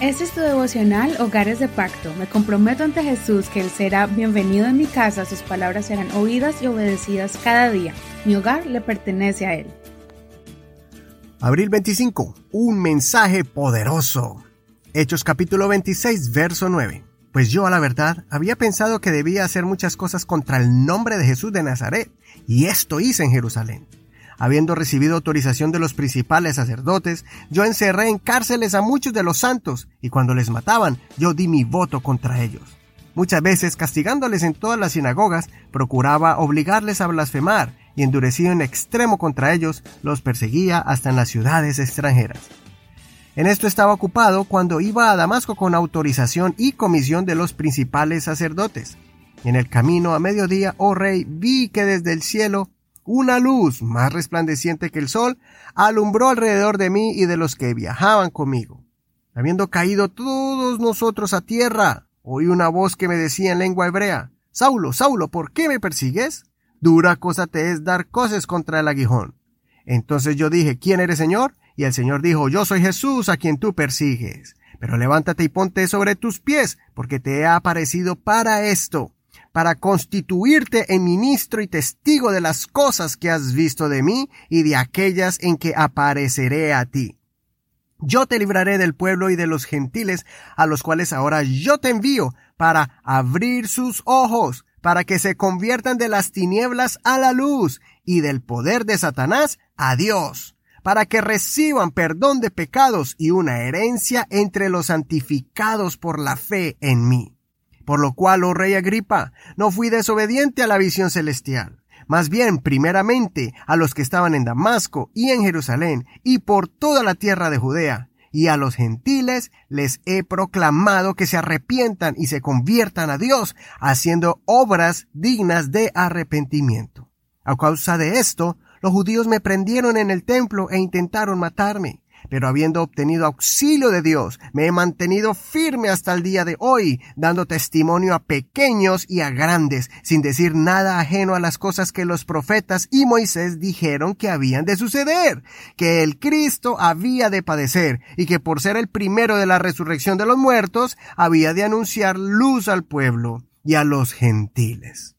Este es tu devocional Hogares de Pacto. Me comprometo ante Jesús que Él será bienvenido en mi casa, sus palabras serán oídas y obedecidas cada día. Mi hogar le pertenece a Él. Abril 25. Un mensaje poderoso. Hechos capítulo 26, verso 9. Pues yo, a la verdad, había pensado que debía hacer muchas cosas contra el nombre de Jesús de Nazaret, y esto hice en Jerusalén. Habiendo recibido autorización de los principales sacerdotes, yo encerré en cárceles a muchos de los santos, y cuando les mataban, yo di mi voto contra ellos. Muchas veces, castigándoles en todas las sinagogas, procuraba obligarles a blasfemar, y endurecido en extremo contra ellos, los perseguía hasta en las ciudades extranjeras. En esto estaba ocupado cuando iba a Damasco con autorización y comisión de los principales sacerdotes. En el camino a mediodía, oh rey, vi que desde el cielo una luz más resplandeciente que el sol alumbró alrededor de mí y de los que viajaban conmigo. Habiendo caído todos nosotros a tierra, oí una voz que me decía en lengua hebrea, Saulo, Saulo, ¿por qué me persigues? Dura cosa te es dar cosas contra el aguijón. Entonces yo dije, ¿quién eres, Señor? Y el Señor dijo, Yo soy Jesús a quien tú persigues. Pero levántate y ponte sobre tus pies, porque te he aparecido para esto, para constituirte en ministro y testigo de las cosas que has visto de mí y de aquellas en que apareceré a ti. Yo te libraré del pueblo y de los gentiles, a los cuales ahora yo te envío, para abrir sus ojos, para que se conviertan de las tinieblas a la luz, y del poder de Satanás a Dios para que reciban perdón de pecados y una herencia entre los santificados por la fe en mí. Por lo cual, oh rey Agripa, no fui desobediente a la visión celestial, más bien primeramente a los que estaban en Damasco y en Jerusalén y por toda la tierra de Judea, y a los gentiles les he proclamado que se arrepientan y se conviertan a Dios, haciendo obras dignas de arrepentimiento. A causa de esto, los judíos me prendieron en el templo e intentaron matarme. Pero habiendo obtenido auxilio de Dios, me he mantenido firme hasta el día de hoy, dando testimonio a pequeños y a grandes, sin decir nada ajeno a las cosas que los profetas y Moisés dijeron que habían de suceder, que el Cristo había de padecer, y que por ser el primero de la resurrección de los muertos, había de anunciar luz al pueblo y a los gentiles.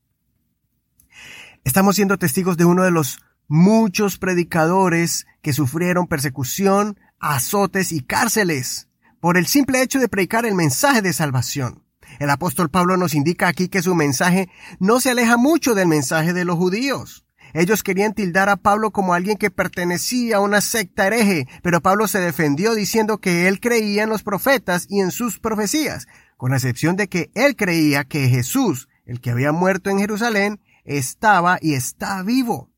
Estamos siendo testigos de uno de los muchos predicadores que sufrieron persecución, azotes y cárceles por el simple hecho de predicar el mensaje de salvación. El apóstol Pablo nos indica aquí que su mensaje no se aleja mucho del mensaje de los judíos. Ellos querían tildar a Pablo como alguien que pertenecía a una secta hereje, pero Pablo se defendió diciendo que él creía en los profetas y en sus profecías, con la excepción de que él creía que Jesús, el que había muerto en Jerusalén, estaba y está vivo.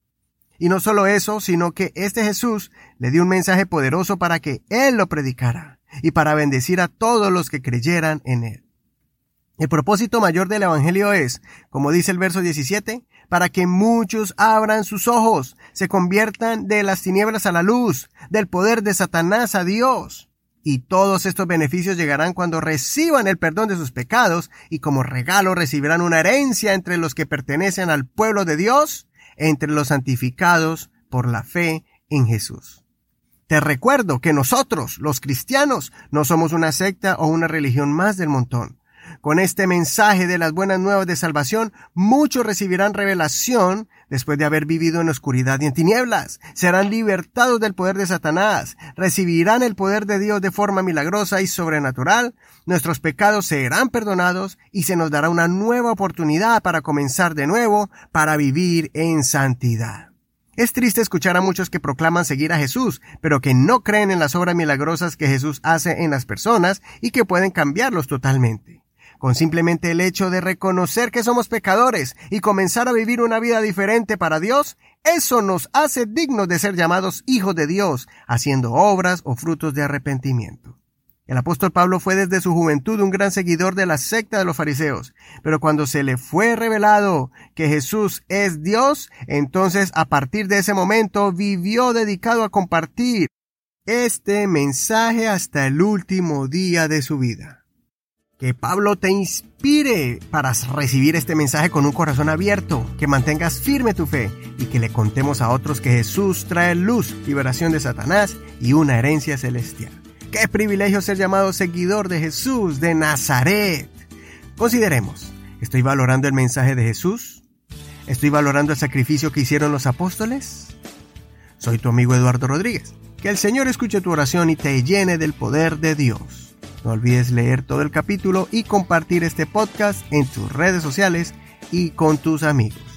Y no solo eso, sino que este Jesús le dio un mensaje poderoso para que Él lo predicara y para bendecir a todos los que creyeran en Él. El propósito mayor del Evangelio es, como dice el verso 17, para que muchos abran sus ojos, se conviertan de las tinieblas a la luz, del poder de Satanás a Dios. Y todos estos beneficios llegarán cuando reciban el perdón de sus pecados y como regalo recibirán una herencia entre los que pertenecen al pueblo de Dios entre los santificados por la fe en Jesús. Te recuerdo que nosotros, los cristianos, no somos una secta o una religión más del montón. Con este mensaje de las buenas nuevas de salvación, muchos recibirán revelación después de haber vivido en oscuridad y en tinieblas. Serán libertados del poder de Satanás, recibirán el poder de Dios de forma milagrosa y sobrenatural, nuestros pecados serán perdonados y se nos dará una nueva oportunidad para comenzar de nuevo, para vivir en santidad. Es triste escuchar a muchos que proclaman seguir a Jesús, pero que no creen en las obras milagrosas que Jesús hace en las personas y que pueden cambiarlos totalmente. Con simplemente el hecho de reconocer que somos pecadores y comenzar a vivir una vida diferente para Dios, eso nos hace dignos de ser llamados hijos de Dios, haciendo obras o frutos de arrepentimiento. El apóstol Pablo fue desde su juventud un gran seguidor de la secta de los fariseos, pero cuando se le fue revelado que Jesús es Dios, entonces a partir de ese momento vivió dedicado a compartir este mensaje hasta el último día de su vida. Que Pablo te inspire para recibir este mensaje con un corazón abierto, que mantengas firme tu fe y que le contemos a otros que Jesús trae luz, liberación de Satanás y una herencia celestial. Qué privilegio ser llamado seguidor de Jesús de Nazaret. Consideremos, ¿estoy valorando el mensaje de Jesús? ¿Estoy valorando el sacrificio que hicieron los apóstoles? Soy tu amigo Eduardo Rodríguez. Que el Señor escuche tu oración y te llene del poder de Dios. No olvides leer todo el capítulo y compartir este podcast en tus redes sociales y con tus amigos.